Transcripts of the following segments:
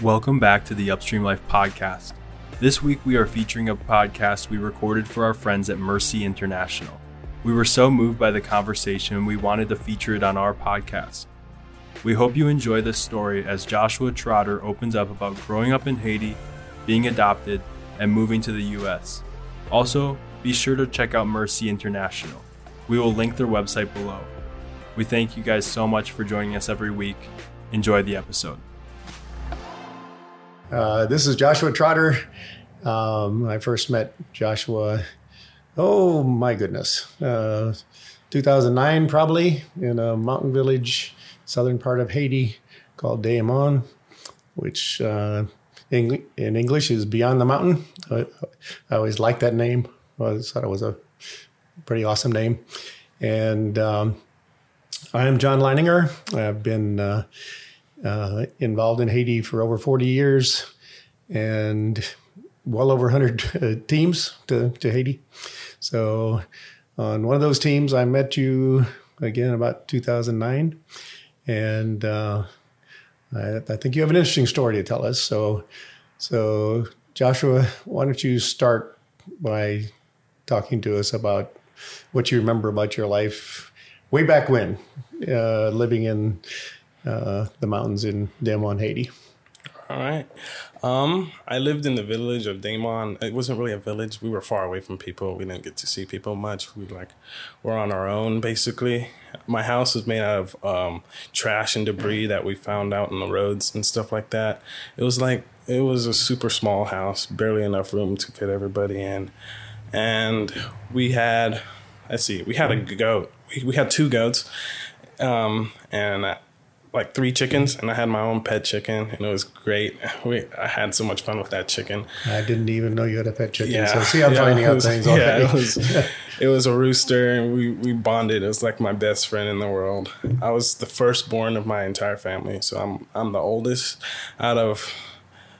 Welcome back to the Upstream Life podcast. This week we are featuring a podcast we recorded for our friends at Mercy International. We were so moved by the conversation we wanted to feature it on our podcast. We hope you enjoy this story as Joshua Trotter opens up about growing up in Haiti, being adopted, and moving to the US. Also, be sure to check out Mercy International. We will link their website below. We thank you guys so much for joining us every week. Enjoy the episode. Uh, this is Joshua Trotter. Um, I first met Joshua, oh my goodness, uh, 2009 probably in a mountain village, southern part of Haiti called Daemon, which uh, in, in, English is Beyond the Mountain. I, I always liked that name. I thought it was a pretty awesome name. And um, I am John Leininger. I've been uh, involved in Haiti for over 40 years and well over 100 uh, teams to, to Haiti. So, on one of those teams, I met you again about 2009. And uh, I, I, think you have an interesting story to tell us. So, so Joshua, why don't you start by talking to us about what you remember about your life way back when, uh, living in uh, the mountains in Damon, Haiti. All right. Um, I lived in the village of Damon. It wasn't really a village. We were far away from people. We didn't get to see people much. We like were on our own basically. My house was made out of um, trash and debris that we found out in the roads and stuff like that. It was like it was a super small house, barely enough room to fit everybody in. And we had, let's see, we had a goat. We, we had two goats, um, and like three chickens, and I had my own pet chicken, and it was great. We I had so much fun with that chicken. I didn't even know you had a pet chicken. Yeah, so see, I'm yeah, finding was, out things already. Yeah, it was it was a rooster, and we we bonded. It was like my best friend in the world. I was the firstborn of my entire family, so I'm I'm the oldest out of.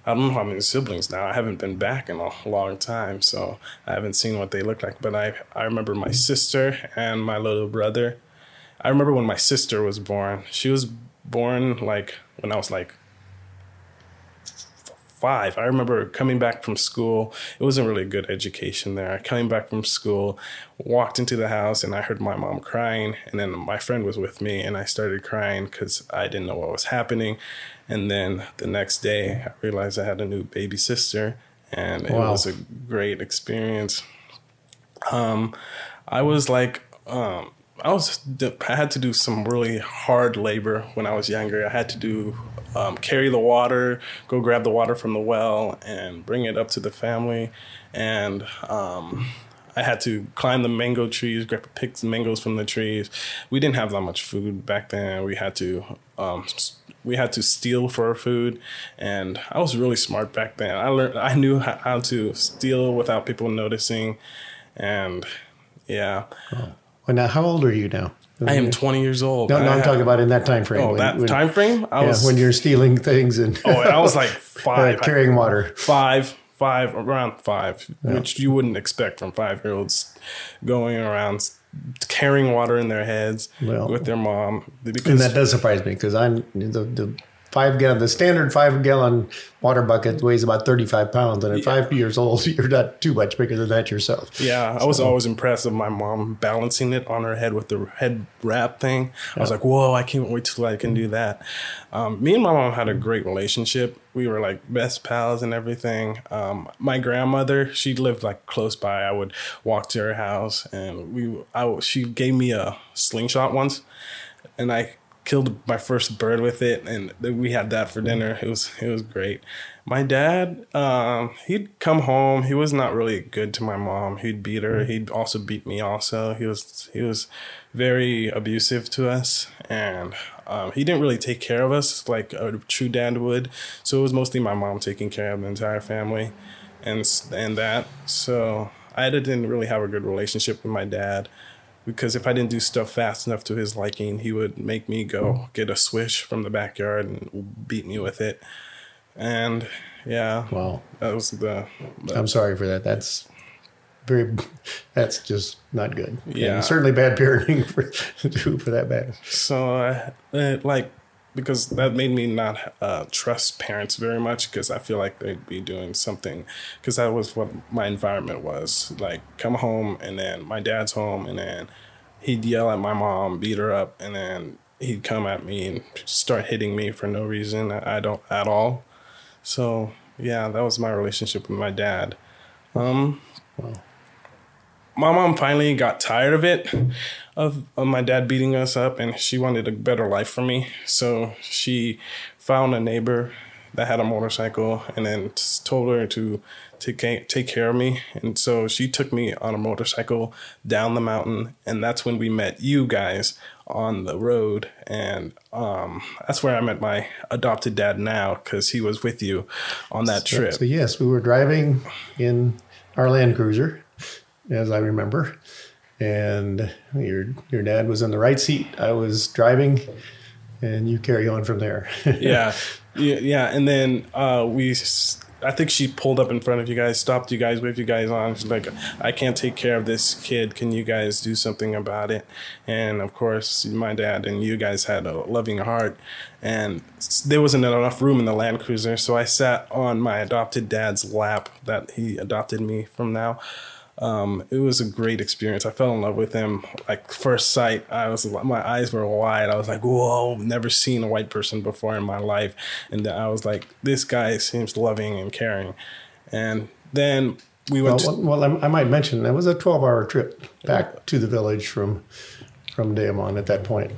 I don't know how many siblings now. I haven't been back in a long time, so I haven't seen what they look like. But I I remember my sister and my little brother. I remember when my sister was born. She was born like when I was like five. I remember coming back from school. It wasn't really a good education there. Coming back from school, walked into the house and I heard my mom crying. And then my friend was with me and I started crying because I didn't know what was happening. And then the next day, I realized I had a new baby sister and it wow. was a great experience. Um, I was like, um, I was I had to do some really hard labor when I was younger. I had to do um, carry the water, go grab the water from the well, and bring it up to the family, and um, I had to climb the mango trees, grab pick mangoes from the trees. We didn't have that much food back then. We had to um, we had to steal for our food, and I was really smart back then. I learned I knew how to steal without people noticing, and yeah. Oh. Well, now, how old are you now? I am 20 years old. No, no, I'm talking about in that time frame. Oh, when, that when, time frame? I yeah, was, when you're stealing things and oh, I was like five, uh, carrying water. Five, five, around five, yeah. which you wouldn't expect from five year olds going around carrying water in their heads well, with their mom. Because, and that does surprise me because I'm the, the five gallon, the standard five gallon water bucket weighs about 35 pounds. And at yeah. five years old, you're not too much bigger than that yourself. Yeah. So. I was always impressed with my mom balancing it on her head with the head wrap thing. I was like, whoa, I can't wait till I can do that. Um, me and my mom had a great relationship. We were like best pals and everything. Um, my grandmother, she lived like close by. I would walk to her house and we, I, she gave me a slingshot once and I killed my first bird with it, and we had that for dinner. It was it was great. My dad, um, he'd come home. He was not really good to my mom. He'd beat her. He'd also beat me. Also, he was he was very abusive to us, and um, he didn't really take care of us like a true dad would. So it was mostly my mom taking care of the entire family, and and that. So I didn't really have a good relationship with my dad because if I didn't do stuff fast enough to his liking, he would make me go get a swish from the backyard and beat me with it. And yeah, wow, that was the. the I'm sorry for that. That's very. That's just not good. Yeah, and certainly bad parenting for for that bad. So uh, like because that made me not uh, trust parents very much because I feel like they'd be doing something because that was what my environment was. Like come home and then my dad's home and then he'd yell at my mom beat her up and then he'd come at me and start hitting me for no reason I don't at all. So yeah that was my relationship with my dad. Um wow my mom finally got tired of it, of, of, my dad beating us up, and she wanted a better life for me. So she found a neighbor that had a motorcycle, and then told her to take take care of me. And so she took me on a motorcycle down the mountain, and that's when we met you guys on the road, and um, that's where I met my adopted dad now because he was with you on that so, trip. So yes, we were driving in our Land Cruiser as I remember. And your your dad was in the right seat. I was driving, and you carry on from there. yeah, yeah. And then uh, we I think she pulled up in front of you guys, stopped you guys, waved you guys on. She's like, I can't take care of this kid. Can you guys do something about it? And of course, my dad and you guys had a loving heart. And there wasn't enough room in the Land Cruiser. So I sat on my adopted dad's lap that he adopted me from now. Um, it was a great experience. I fell in love with him like first sight. I was my eyes were wide. I was like, "Whoa!" Never seen a white person before in my life, and I was like, "This guy seems loving and caring." And then we went. Well, to- well I might mention that was a twelve-hour trip back to the village from from Deamon at that point.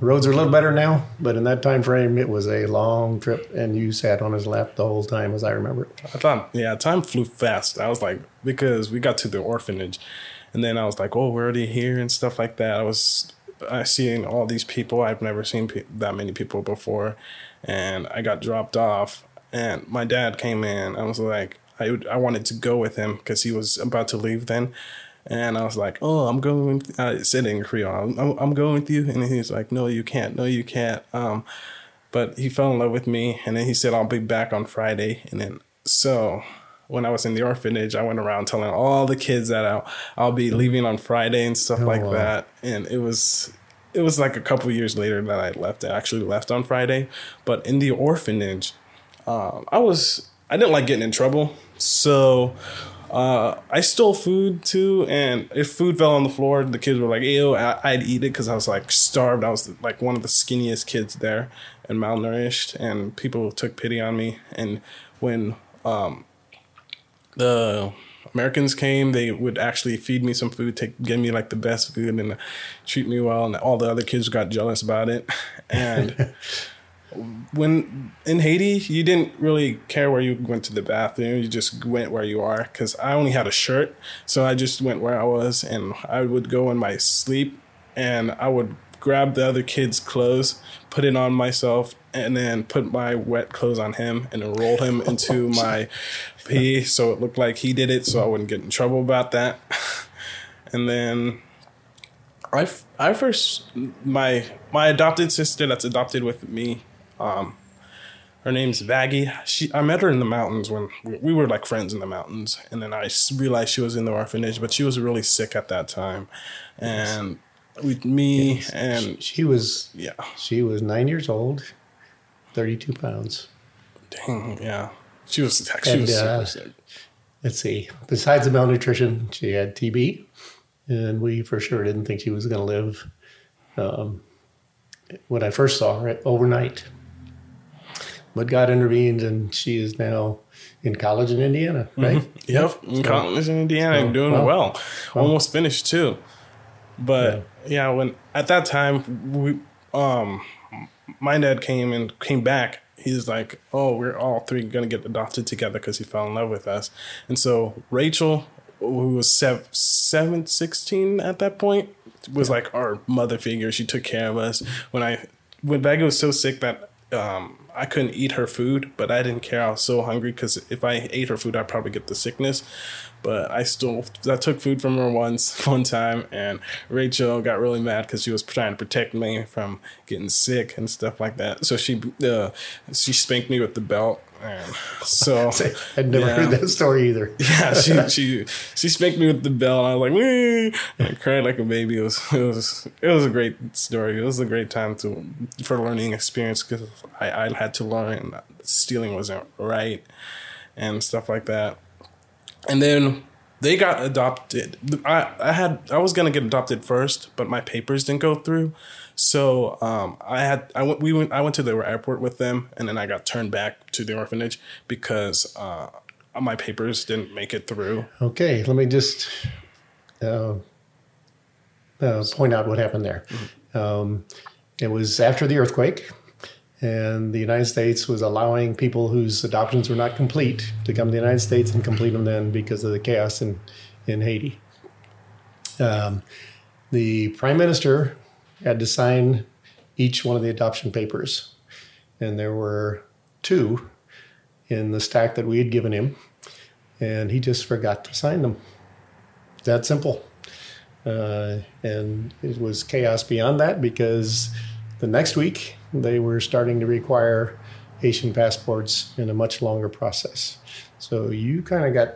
Roads are a little better now, but in that time frame, it was a long trip, and you sat on his lap the whole time, as I remember. I thought, yeah, time flew fast. I was like, because we got to the orphanage, and then I was like, oh, we're already here and stuff like that. I was, I seen all these people. I've never seen pe- that many people before, and I got dropped off, and my dad came in. I was like, I I wanted to go with him because he was about to leave then. And I was like, "Oh, I'm going." I said in Creole, I'm, "I'm going with you," and he's like, "No, you can't. No, you can't." Um, but he fell in love with me, and then he said, "I'll be back on Friday." And then so when I was in the orphanage, I went around telling all the kids that I'll, I'll be leaving on Friday and stuff oh, like wow. that. And it was it was like a couple years later that I left. I actually left on Friday, but in the orphanage, um, I was I didn't like getting in trouble, so uh, I stole food too, and if food fell on the floor, the kids were like, "Ew!" I'd eat it because I was like starved. I was like one of the skinniest kids there and malnourished, and people took pity on me. And when um, the Americans came, they would actually feed me some food, take give me like the best food, and treat me well. And all the other kids got jealous about it, and. when in Haiti, you didn't really care where you went to the bathroom. You just went where you are. Because I only had a shirt, so I just went where I was, and I would go in my sleep, and I would grab the other kid's clothes, put it on myself, and then put my wet clothes on him, and then roll him oh, into my pee, so it looked like he did it, so I wouldn't get in trouble about that. and then I, I first my my adopted sister that's adopted with me um, her name's Vaggie. She I met her in the mountains when we, we were like friends in the mountains, and then I realized she was in the orphanage, but she was really sick at that time, and with me yes. and she, she, was yeah she was nine years old, thirty two pounds. Dang, yeah, she was she was uh, sick. Let's see. Besides the malnutrition, she had TB, and we for sure didn't think she was going to live. Um, when I first saw her overnight, but God intervened, and she is now in college in Indiana, mm-hmm. right? Mm-hmm. Yep, in college in Indiana, and doing well. well. Almost finished too. But yeah. yeah, when at that time we, um, my dad came and came back. He's like, "Oh, we're all three gonna get adopted together because he fell in love with us." And so Rachel, who was seven, seven 16 at that point, was yeah. like our mother figure. She took care of us when I when Vaggie was so sick that um, I couldn't eat her food, but I didn't care. I was so hungry because if I ate her food, I'd probably get the sickness. But I still I took food from her once one time, and Rachel got really mad because she was trying to protect me from getting sick and stuff like that. So she uh, she spanked me with the belt. And so I'd never yeah. heard that story either. yeah, she she she spanked me with the belt. I was like, Wee! and I cried like a baby. It was it was it was a great story. It was a great time to for learning experience because I I had to learn stealing wasn't right and stuff like that and then they got adopted. I, I had I was gonna get adopted first, but my papers didn't go through. So um, I had I went we went I went to the airport with them, and then I got turned back to the orphanage because uh, my papers didn't make it through. Okay, let me just uh, uh, point out what happened there. Mm-hmm. Um, it was after the earthquake and the United States was allowing people whose adoptions were not complete to come to the United States and complete them then because of the chaos in in Haiti. Um, the prime minister had to sign each one of the adoption papers, and there were two in the stack that we had given him, and he just forgot to sign them. That simple. Uh, and it was chaos beyond that because the next week they were starting to require Haitian passports in a much longer process. So you kind of got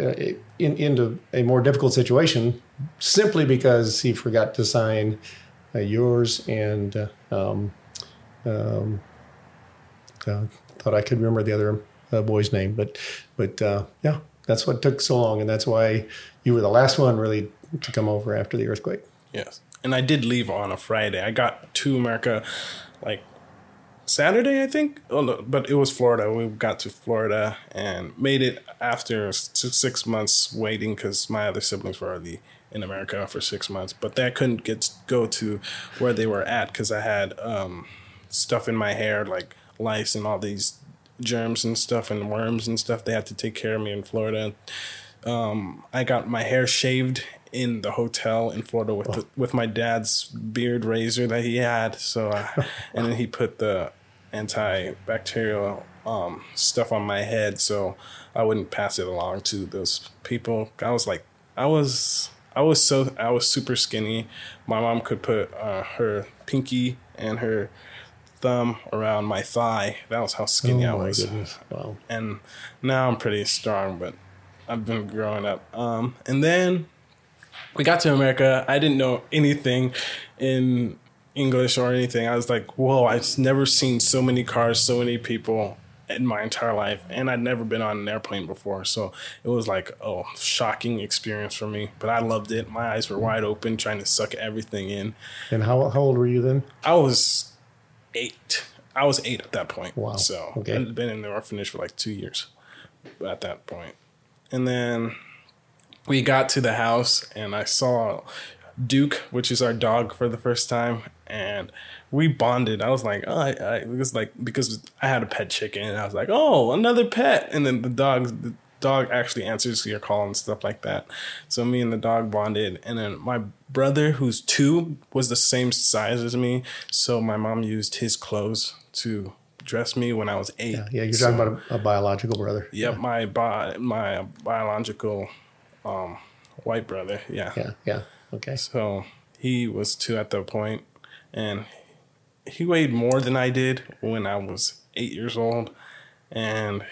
uh, in, into a more difficult situation simply because he forgot to sign uh, yours and uh, um, um, uh, thought I could remember the other uh, boy's name, but but uh, yeah, that's what took so long, and that's why you were the last one really to come over after the earthquake. Yes and I did leave on a Friday. I got to America like Saturday, I think. Oh, no, but it was Florida. We got to Florida and made it after six months waiting because my other siblings were already in America for six months. But they couldn't get go to where they were at because I had um, stuff in my hair like lice and all these germs and stuff and worms and stuff. They had to take care of me in Florida. Um, I got my hair shaved in the hotel in Florida with the, with my dad's beard razor that he had. So, uh, and then he put the antibacterial um, stuff on my head so I wouldn't pass it along to those people. I was like, I was. I was so I was super skinny. My mom could put uh, her pinky and her thumb around my thigh. That was how skinny oh I was. Wow. And now I'm pretty strong, but I've been growing up. Um, and then we got to America. I didn't know anything in English or anything. I was like, whoa, I've never seen so many cars, so many people in my entire life. And I'd never been on an airplane before. So it was like a shocking experience for me. But I loved it. My eyes were wide open, trying to suck everything in. And how, how old were you then? I was eight. I was eight at that point. Wow. So okay. I'd been in the orphanage for like two years at that point. And then we got to the house and I saw Duke, which is our dog, for the first time, and we bonded. I was like, oh, I, I it was like because I had a pet chicken, and I was like, oh, another pet, and then the dog, the dog actually answers your call and stuff like that. So me and the dog bonded, and then my brother, who's two, was the same size as me, so my mom used his clothes to dress me when I was eight. Yeah, yeah you're so, talking about a, a, biological brother. Yep, yeah. my bi- my biological um, white brother. Yeah. Yeah. Yeah. Okay. So he was two at that point, and he weighed more than I did when I was eight years old, and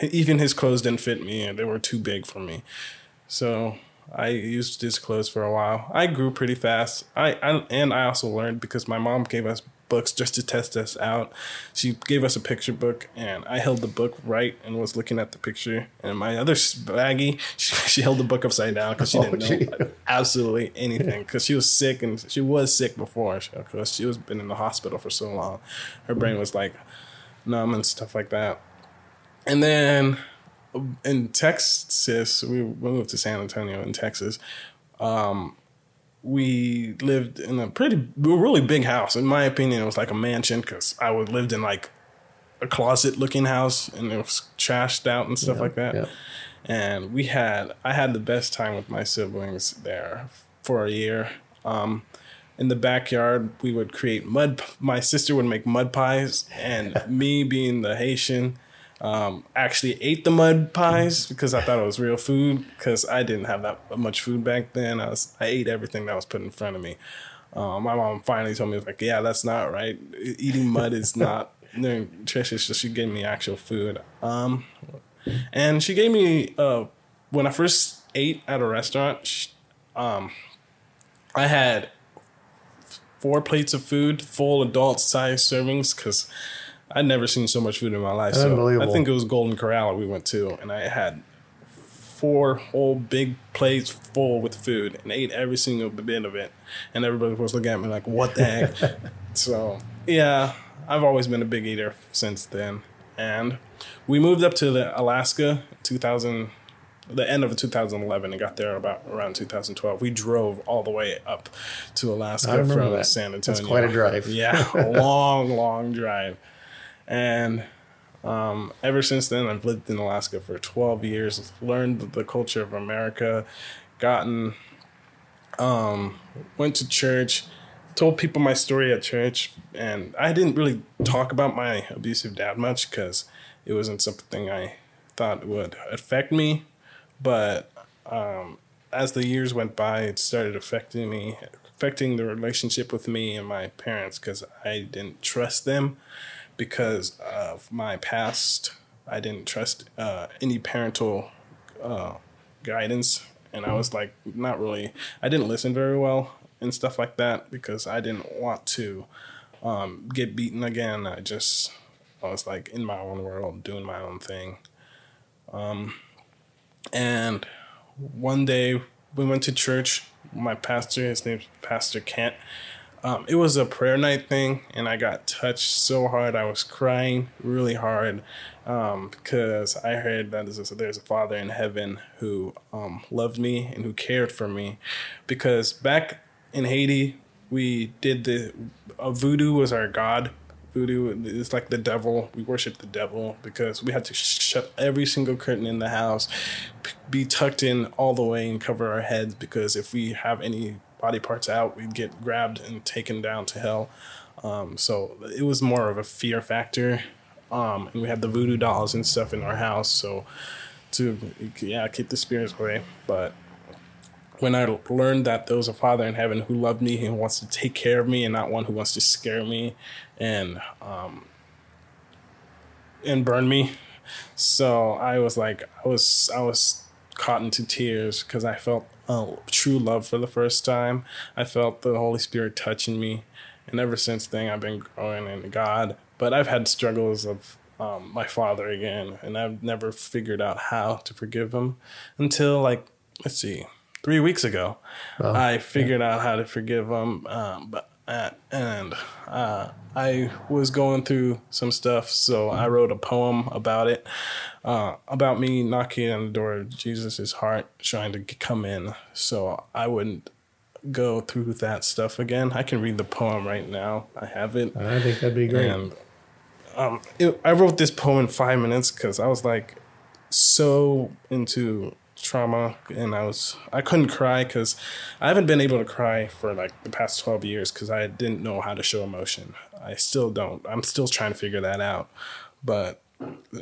even his clothes didn't fit me, and they were too big for me. So I used his clothes for a while. I grew pretty fast. I, I and I also learned because my mom gave us books just to test us out. She gave us a picture book, and I held the book right and was looking at the picture. And my other Vaggie, she, she held the book upside down because she oh, didn't know absolutely anything because she was sick and she was sick before because she was been in the hospital for so long. Her brain was like numb and stuff like that. And then in Texas, we moved to San Antonio in Texas. Um, we lived in a pretty really big house. In my opinion, it was like a mansion because I would lived in like a closet looking house and it was trashed out and stuff yeah, like that. Yeah. And we had I had the best time with my siblings there for a year. Um, in the backyard we would create mud. My sister would make mud pies, and me being the Haitian. Um, actually ate the mud pies because I thought it was real food because I didn't have that much food back then. I was I ate everything that was put in front of me. Um, my mom finally told me like, yeah, that's not right. Eating mud is not nutritious. So she gave me actual food. Um, and she gave me uh, when I first ate at a restaurant. She, um, I had four plates of food, full adult size servings, because I'd never seen so much food in my life. So I think it was Golden Corral that we went to, and I had four whole big plates full with food and ate every single bit of it. And everybody was looking at me like, "What the heck?" so yeah, I've always been a big eater since then. And we moved up to the Alaska 2000 the end of 2011 and got there about around 2012. We drove all the way up to Alaska from that. San Antonio. That's quite a drive. Yeah, a long, long drive. And um, ever since then, I've lived in Alaska for 12 years, learned the culture of America, gotten, um, went to church, told people my story at church, and I didn't really talk about my abusive dad much because it wasn't something I thought would affect me. But um, as the years went by, it started affecting me, affecting the relationship with me and my parents because I didn't trust them because of my past. I didn't trust uh, any parental uh, guidance, and I was like, not really. I didn't listen very well and stuff like that because I didn't want to um, get beaten again. I just I was like in my own world, doing my own thing. Um, and one day we went to church. My pastor, his name's Pastor Kent. Um, it was a prayer night thing, and I got touched so hard. I was crying really hard um, because I heard that there's a, Father in heaven who um, loved me and who cared for me. Because back in Haiti, we did the uh, voodoo was our god voodoo is like the devil. We worship the devil because we had to shut every single curtain in the house, be tucked in all the way and cover our heads because if we have any body parts out, we'd get grabbed and taken down to hell. Um, so it was more of a fear factor. Um, and we had the voodoo dolls and stuff in our house, so to yeah keep the spirits away. But when I learned that there was a Father in heaven who loved me and wants to take care of me and not one who wants to scare me and um, and burn me. So I was like, I was I was caught into tears because I felt uh, true love for the first time. I felt the Holy Spirit touching me, and ever since then I've been growing in God. But I've had struggles of um, my father again, and I've never figured out how to forgive him until like let's see three weeks ago. Well, I figured yeah. out how to forgive him, um, but uh, and uh, I was going through some stuff, so I wrote a poem about it, uh, about me knocking on the door of Jesus's heart, trying to come in, so I wouldn't go through that stuff again. I can read the poem right now. I have it. I think that'd be great. And, um, it, I wrote this poem in five minutes because I was like so into trauma and I was I couldn't cry cuz I haven't been able to cry for like the past 12 years cuz I didn't know how to show emotion. I still don't. I'm still trying to figure that out. But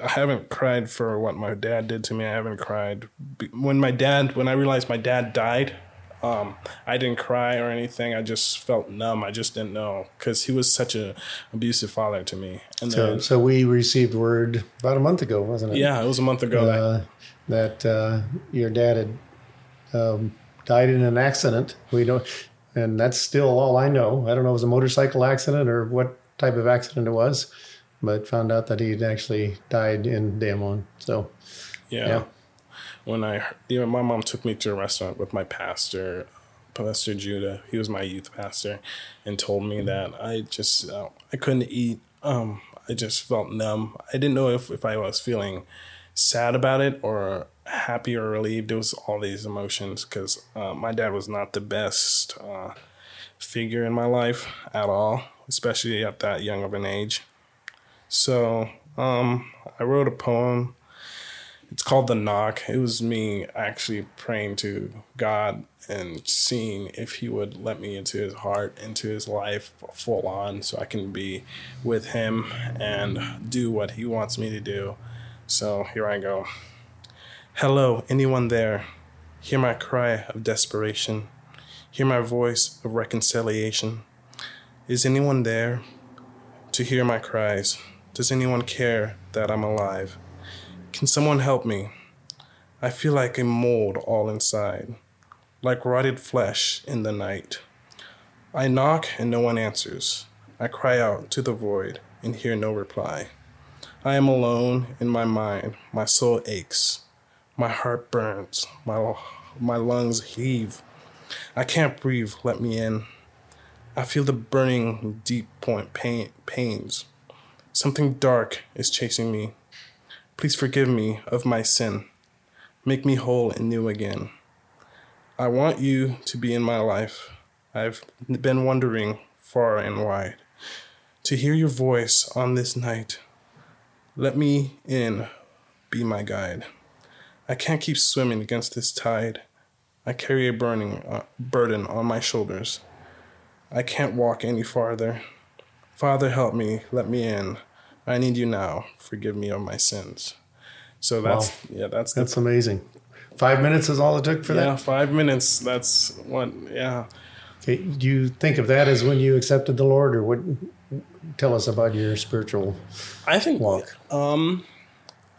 I haven't cried for what my dad did to me. I haven't cried when my dad when I realized my dad died. Um, I didn't cry or anything. I just felt numb. I just didn't know because he was such an abusive father to me. And so, then, so we received word about a month ago, wasn't it? Yeah, it was a month ago. Uh, that uh, your dad had um, died in an accident. We don't, and that's still all I know. I don't know if it was a motorcycle accident or what type of accident it was, but found out that he'd actually died in Damon. So, yeah. yeah. When I, you know, my mom took me to a restaurant with my pastor, Pastor Judah. He was my youth pastor, and told me that I just uh, I couldn't eat. Um, I just felt numb. I didn't know if if I was feeling sad about it or happy or relieved. It was all these emotions because uh, my dad was not the best uh, figure in my life at all, especially at that young of an age. So um, I wrote a poem it's called the knock. It was me actually praying to God and seeing if He would let me into His heart, into His life full on, so I can be with Him and do what He wants me to do. So here I go. Hello, anyone there? Hear my cry of desperation. Hear my voice of reconciliation. Is anyone there to hear my cries? Does anyone care that I'm alive? Can someone help me? I feel like a mold all inside, like rotted flesh in the night. I knock and no one answers. I cry out to the void and hear no reply. I am alone in my mind. My soul aches. My heart burns. My, my lungs heave. I can't breathe. Let me in. I feel the burning, deep point pain, pains. Something dark is chasing me. Please forgive me of my sin. Make me whole and new again. I want you to be in my life. I've been wandering far and wide. To hear your voice on this night, let me in, be my guide. I can't keep swimming against this tide. I carry a burning uh, burden on my shoulders. I can't walk any farther. Father, help me, let me in. I need you now. Forgive me of my sins. So that's wow. yeah, that's that's the, amazing. Five minutes is all it took for yeah, that. Yeah, five minutes. That's what. Yeah. Okay, do you think of that as when you accepted the Lord, or what? Tell us about your spiritual. I think walk. Um,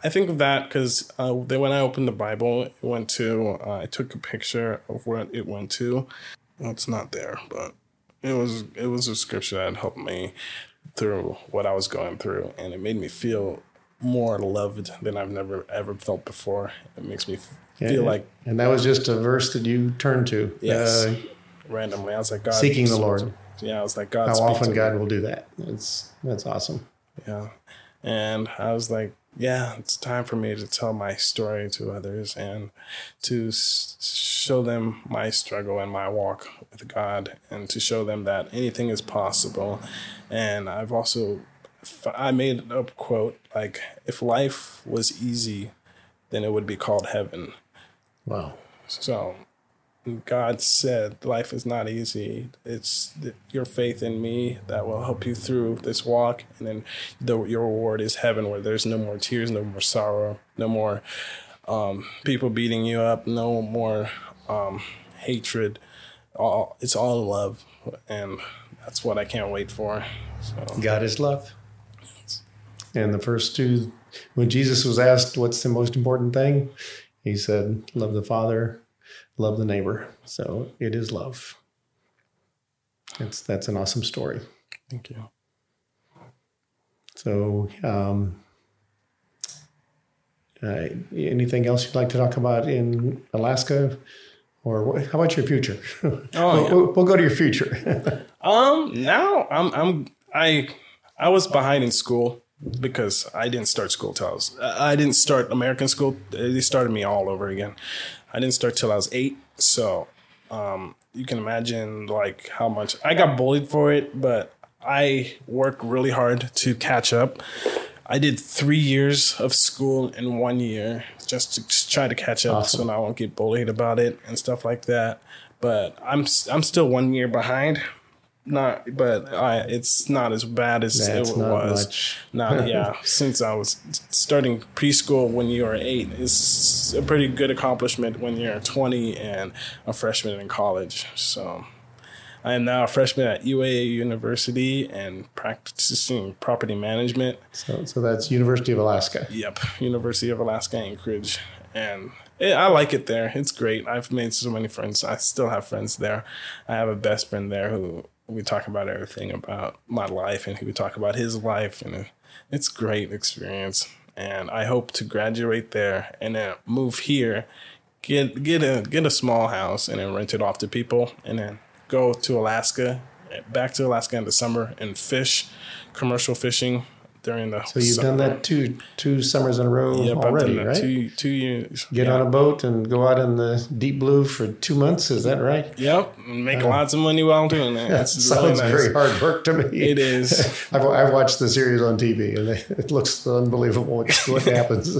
I think of that because uh, when I opened the Bible, it went to. Uh, I took a picture of what it went to. Well, it's not there, but it was it was a scripture that helped me through what I was going through, and it made me feel more loved than I've never ever felt before. It makes me feel yeah, like. And that was just a verse that you turned to. Yes. Uh, randomly, I was like, God, seeking the Lord. Yeah, I was like, God. How often God will do that? That's that's awesome. Yeah, and I was like, yeah, it's time for me to tell my story to others and to s- show them my struggle and my walk with God, and to show them that anything is possible and I've also I made a quote like if life was easy, then it would be called heaven. Wow. So God said life is not easy. It's your faith in me that will help you through this walk, and then the, your reward is heaven, where there's no more tears, no more sorrow, no more um, people beating you up, no more um, hatred. All it's all love, and that's what I can't wait for. So. God is love. And the first two, when Jesus was asked, What's the most important thing? He said, Love the Father, love the neighbor. So it is love. It's, that's an awesome story. Thank you. So, um, uh, anything else you'd like to talk about in Alaska? Or how about your future? Oh, we'll, yeah. we'll, we'll, go to your future. um, now I'm I'm I I was behind in school because I didn't start school till I was I didn't start American school. They started me all over again. I didn't start till I was eight, so um, you can imagine like how much I got bullied for it, but I worked really hard to catch up. I did three years of school in one year just to try to catch up, awesome. so I won't get bullied about it and stuff like that. But I'm I'm still one year behind. Not, but I, it's not as bad as That's it was. Much. Not yeah. since I was starting preschool when you were eight is a pretty good accomplishment when you're 20 and a freshman in college. So I am now a freshman at UAA University and practicing property management. So, so that's University of Alaska. Yep, University of Alaska Anchorage, and it, I like it there. It's great. I've made so many friends. I still have friends there. I have a best friend there who we talk about everything about my life, and he would talk about his life, and it's great experience. And I hope to graduate there and then move here, get get a get a small house, and then rent it off to people, and then go to Alaska, back to Alaska in the summer and fish, commercial fishing during the. So you've summer. done that two two summers in a row Yep, already, right? two two years. Get yeah. on a boat and go out in the deep blue for two months. Is that right? Yep, and make lots of money while doing that. That It's really sounds nice. very hard work to me. It is. I've, I've watched the series on TV and it looks unbelievable what, what happens.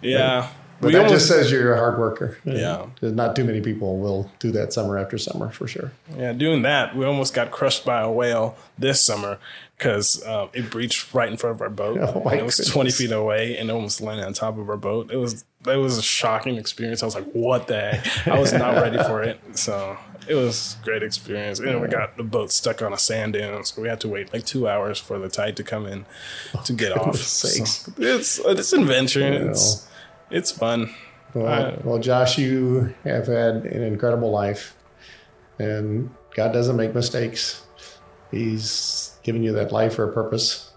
Yeah, But we that almost just says you're a hard worker. Yeah. Not too many people will do that summer after summer for sure. yeah doing that. We almost got crushed by a whale this summer because um, it breached right in front of our boat. Oh, And it was goodness. twenty feet away and almost landed on top of our boat. It was it was a shocking experience. I was like, "What the heck?" I was not ready for it. So it was a great experience. And we got the boat stuck on a sand dune, so we had to wait like two hours for the tide to come in to get off. goodness So it's it's an adventure. It's it's fun. Well, I- well, Josh, you have had an incredible life, and God doesn't make mistakes. He's given you that life for a purpose,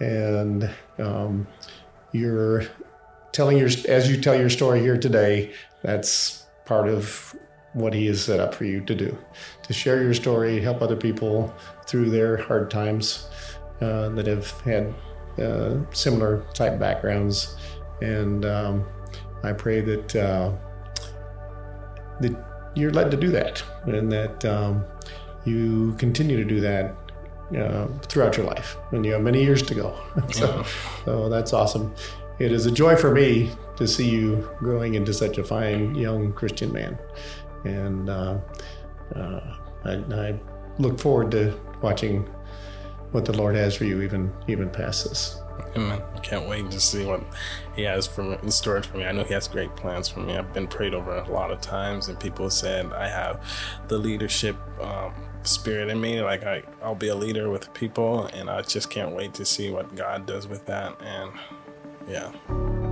and um, you're telling your as you tell your story here today. That's part of what He has set up for you to do, to share your story, help other people through their hard times uh, that have had uh, similar type backgrounds, and um, I pray that uh, that you're led to do that, and that um, you continue to do that uh, throughout your life, and you have many years to go. so, so that's awesome. It is a joy for me to see you growing into such a fine young Christian man, and uh, uh, I, I look forward to watching what the Lord has for you, even even past this. Amen. I can't wait to see what he has for me, in storage for me. I know he has great plans for me. I've been prayed over a lot of times, and people said I have the leadership um, spirit in me. Like I, I'll be a leader with people, and I just can't wait to see what God does with that. And yeah.